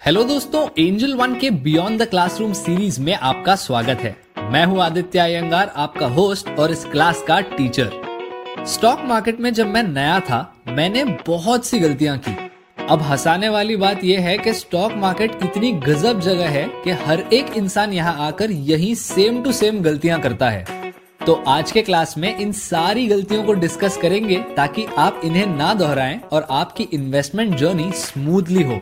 Hello दोस्तों angel one के beyond the classroom series में आपका स्वागत है। मैं हूँ आदित्य अयंगार, आपका होस्ट और इस क्लास का टीचर स्टॉक मार्केट में जब मैं नया था, मैंने बहुत सी गलतियाँ की। अब हंसाने वाली बात यह है कि स्टॉक मार्केट इतनी गजब जगह है कि हर एक इंसान यहाँ आकर यही सेम टू सेम गलतियाँ करता है। तो आज के क्लास में इन सारी गलतियों को डिस्कस करेंगे ताकि आप इन्हें ना दोहराएँ और आपकी इन्वेस्टमेंट जर्नी स्मूथली हो।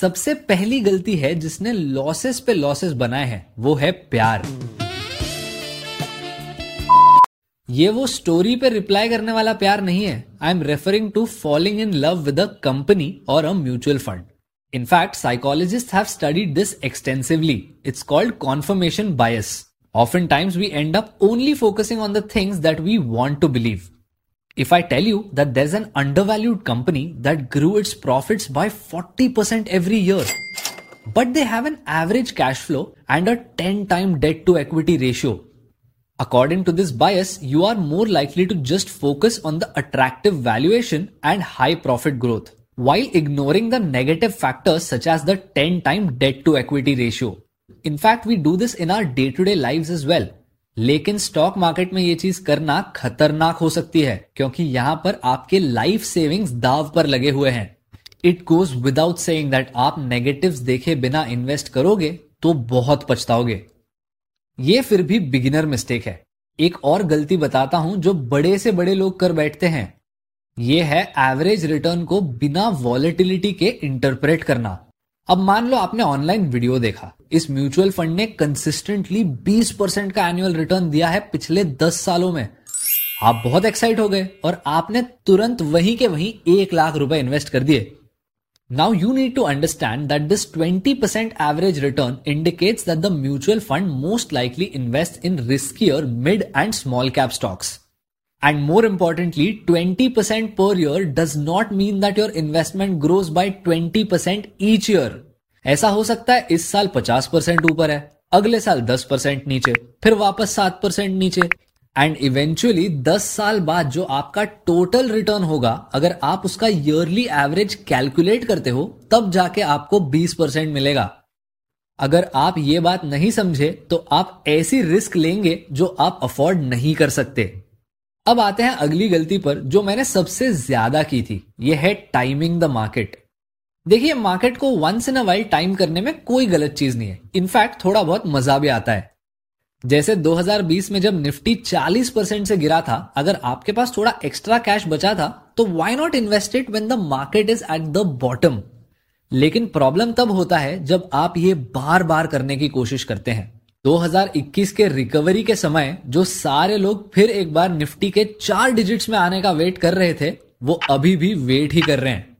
सबसे पहली गलती है जिसने लॉसेस पे लॉसेस बनाए हैं, वो है प्यार। ये वो स्टोरी पे रिप्लाई करने वाला प्यार नहीं है। I am referring to falling in love with a company और a mutual fund in fact psychologist have studied this extensively it's called confirmation bias often times we end up only focusing on the things that we want to believe If I tell you that there's an undervalued company that grew its profits by 40% every year, but they have an average cash flow and a 10 time debt to equity ratio. According to this bias, you are more likely to just focus on the attractive valuation and high profit growth while ignoring the negative factors such as the 10 time debt to equity ratio. In fact, we do this in our day to day lives as well. लेकिन stock market में ये चीज़ करना खतरनाक हो सकती है, क्योंकि यहाँ पर आपके लाइफ सेविंग्स दाव पर लगे हुए हैं। It goes without saying that आप नेगेटिव्स देखे बिना इन्वेस्ट करोगे तो बहुत पछताओगे। ये फिर भी बिगिनर मिस्टेक है। एक और गलती बताता हूँ जो बड़े से बड़े लोग कर बैठते हैं। ये है एवरेज रिटर्न को बिना वॉलेटिलिटी के इंटरप्रेट करना। अब मान लो आपने ऑनलाइन वीडियो देखा। इस म्यूचुअल फंड ने कंसिस्टेंटली 20 परसेंट का एनुअल रिटर्न दिया है पिछले 10 सालों में। आप बहुत एक्साइट हो गए और आपने तुरंत वहीं के वहीं एक लाख रुपए इन्वेस्ट कर दिए। Now you need to understand that this 20 percent average return indicates that the mutual fund most likely invest in risky और mid and small cap stocks And more importantly, 20% per year does not mean that your investment grows by 20% each year. ऐसा हो सकता है इस साल 50% ऊपर है अगले साल 10% नीचे फिर वापस 7% नीचे। एंड इवेंचुअली 10 साल बाद जो आपका टोटल रिटर्न होगा अगर आप उसका ईयरली एवरेज कैलकुलेट करते हो तब जाके आपको 20% मिलेगा। अगर आप ये बात नहीं समझे तो आप ऐसी रिस्क लेंगे जो आप अफोर्ड नहीं कर सकते। अब आते हैं अगली गलती पर, जो मैंने सबसे ज़्यादा की थी। यह है टाइमिंग द मार्केट देखिए मार्केट को once in a while time करने में कोई गलत चीज़ नहीं है। इनफैक्ट थोड़ा बहुत मज़ा भी आता है। जैसे 2020 में जब निफ्टी 40 परसेंट से गिरा था, अगर आपके पास थोड़ा एक्स्ट्रा कैश बचा था तो why not invested when the market is at the bottom लेकिन प्रॉब्लम तब होता है जब आप ये बार बार करने की कोशिश करते हैं। 2021 के रिकवरी के समय जो सारे लोग फिर एक बार निफ्टी के चार डिजिट्स में आने का वेट कर रहे थे, वो अभी भी वेट ही कर रहे हैं।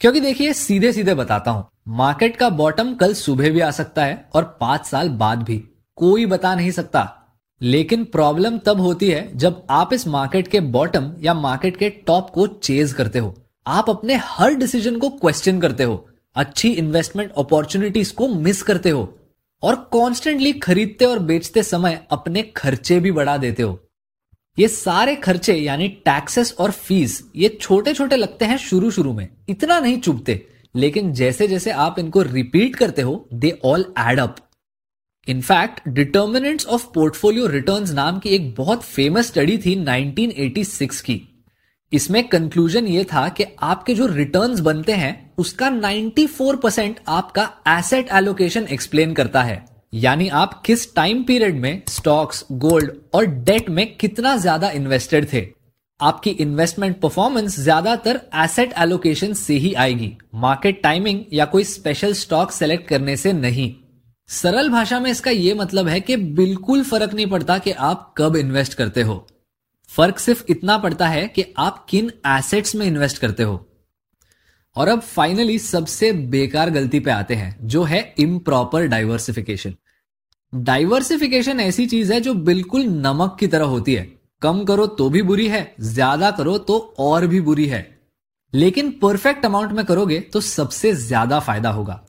क्योंकि देखिए सीधे सीधे बताता हूँ मार्केट का बॉटम कल सुबह भी आ सकता है और पाँच साल बाद भी, कोई बता नहीं सकता। लेकिन प्रॉब्लम तब होती है जब आप इस मार्केट के बॉटम या मार्केट के टॉप को चेज करते हो। आप अपने हर डिसीज़न को क्वेश्चन करते हो, अच्छी इन्वेस्टमेंट अपॉर्चुनिटीज़ को मिस करते हो। और कॉन्स्टेंटली खरीदते और बेचते समय अपने खर्चे भी बढ़ा देते हो। ये सारे खर्चे, यानी टैक्सेस और फ़ीस ये छोटे छोटे लगते हैं शुरू शुरू में। इतना नहीं चुभते लेकिन जैसे जैसे आप इनको रिपीट करते हो they all add up in fact determinants of portfolio returns नाम की एक बहुत फ़ेमस स्टडी थी 1986 की। इसमें कंक्लूजन ये था कि आपके जो रिटर्न्स बनते हैं, उसका 94 परसेंट आपका एसेट एलोकेशन एक्सप्लेन करता है। यानी आप किस टाइम पीरियड में स्टॉक्स गोल्ड और डेट में कितना ज़्यादा इन्वेस्टेड थे। आपकी इन्वेस्टमेंट परफॉर्मेंस ज़्यादातर एसेट एलोकेशन से ही आएगी। मार्केट टाइमिंग या कोई स्पेशल स्टॉक सेलेक्ट करने से नहीं। सरल भाषा में इसका यह मतलब है कि बिल्कुल फ़र्क नहीं पड़ता कि आप कब इन्वेस्ट करते हो। फ़र्क सिर्फ़ इतना पड़ता है कि आप किन एसेट्स में इन्वेस्ट करते हो। और अब फाइनली सबसे बेकार गलती पे आते हैं, जो है इम्प्रॉपर डाइवर्सिफिकेशन डाइवर्सिफिकेशन ऐसी चीज़ है जो बिल्कुल नमक की तरह होती है। कम करो तो भी बुरी है, ज़्यादा करो तो और भी बुरी है। लेकिन परफेक्ट अमाउंट में करोगे तो सबसे ज़्यादा फ़ायदा होगा।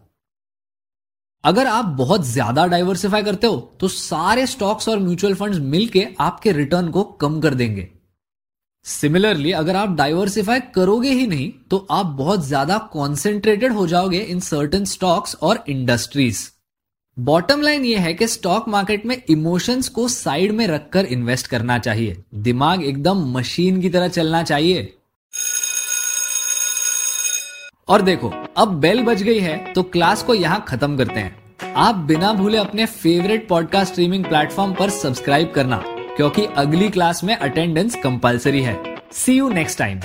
अगर आप बहुत ज़्यादा डाइवर्सिफाई करते हो तो सारे स्टॉक्स और म्यूचुअल फंड्स मिलके आपके रिटर्न को कम कर देंगे। सिमिलरली अगर आप डाइवर्सिफाई करोगे ही नहीं तो आप बहुत ज़्यादा कॉन्सेंट्रेटेड हो जाओगे इन सर्टन स्टॉक्स और इंडस्ट्रीज़ बॉटम लाइन ये है कि स्टॉक मार्केट में इमोशंस को साइड में रखकर इन्वेस्ट करना चाहिए। दिमाग एकदम मशीन की तरह चलना चाहिए। और देखो, अब बेल बज गई है तो क्लास को यहाँ खत्म करते हैं। आप बिना भूले अपने फेवरेट पॉडकास्ट स्ट्रीमिंग प्लेटफॉर्म पर सब्सक्राइब करना, क्योंकि अगली क्लास में अटेंडेंस कंपलसरी है। See you next time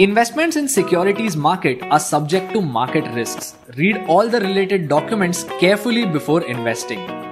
investments in securities market are subject to market risk read all the related documents carefully before investing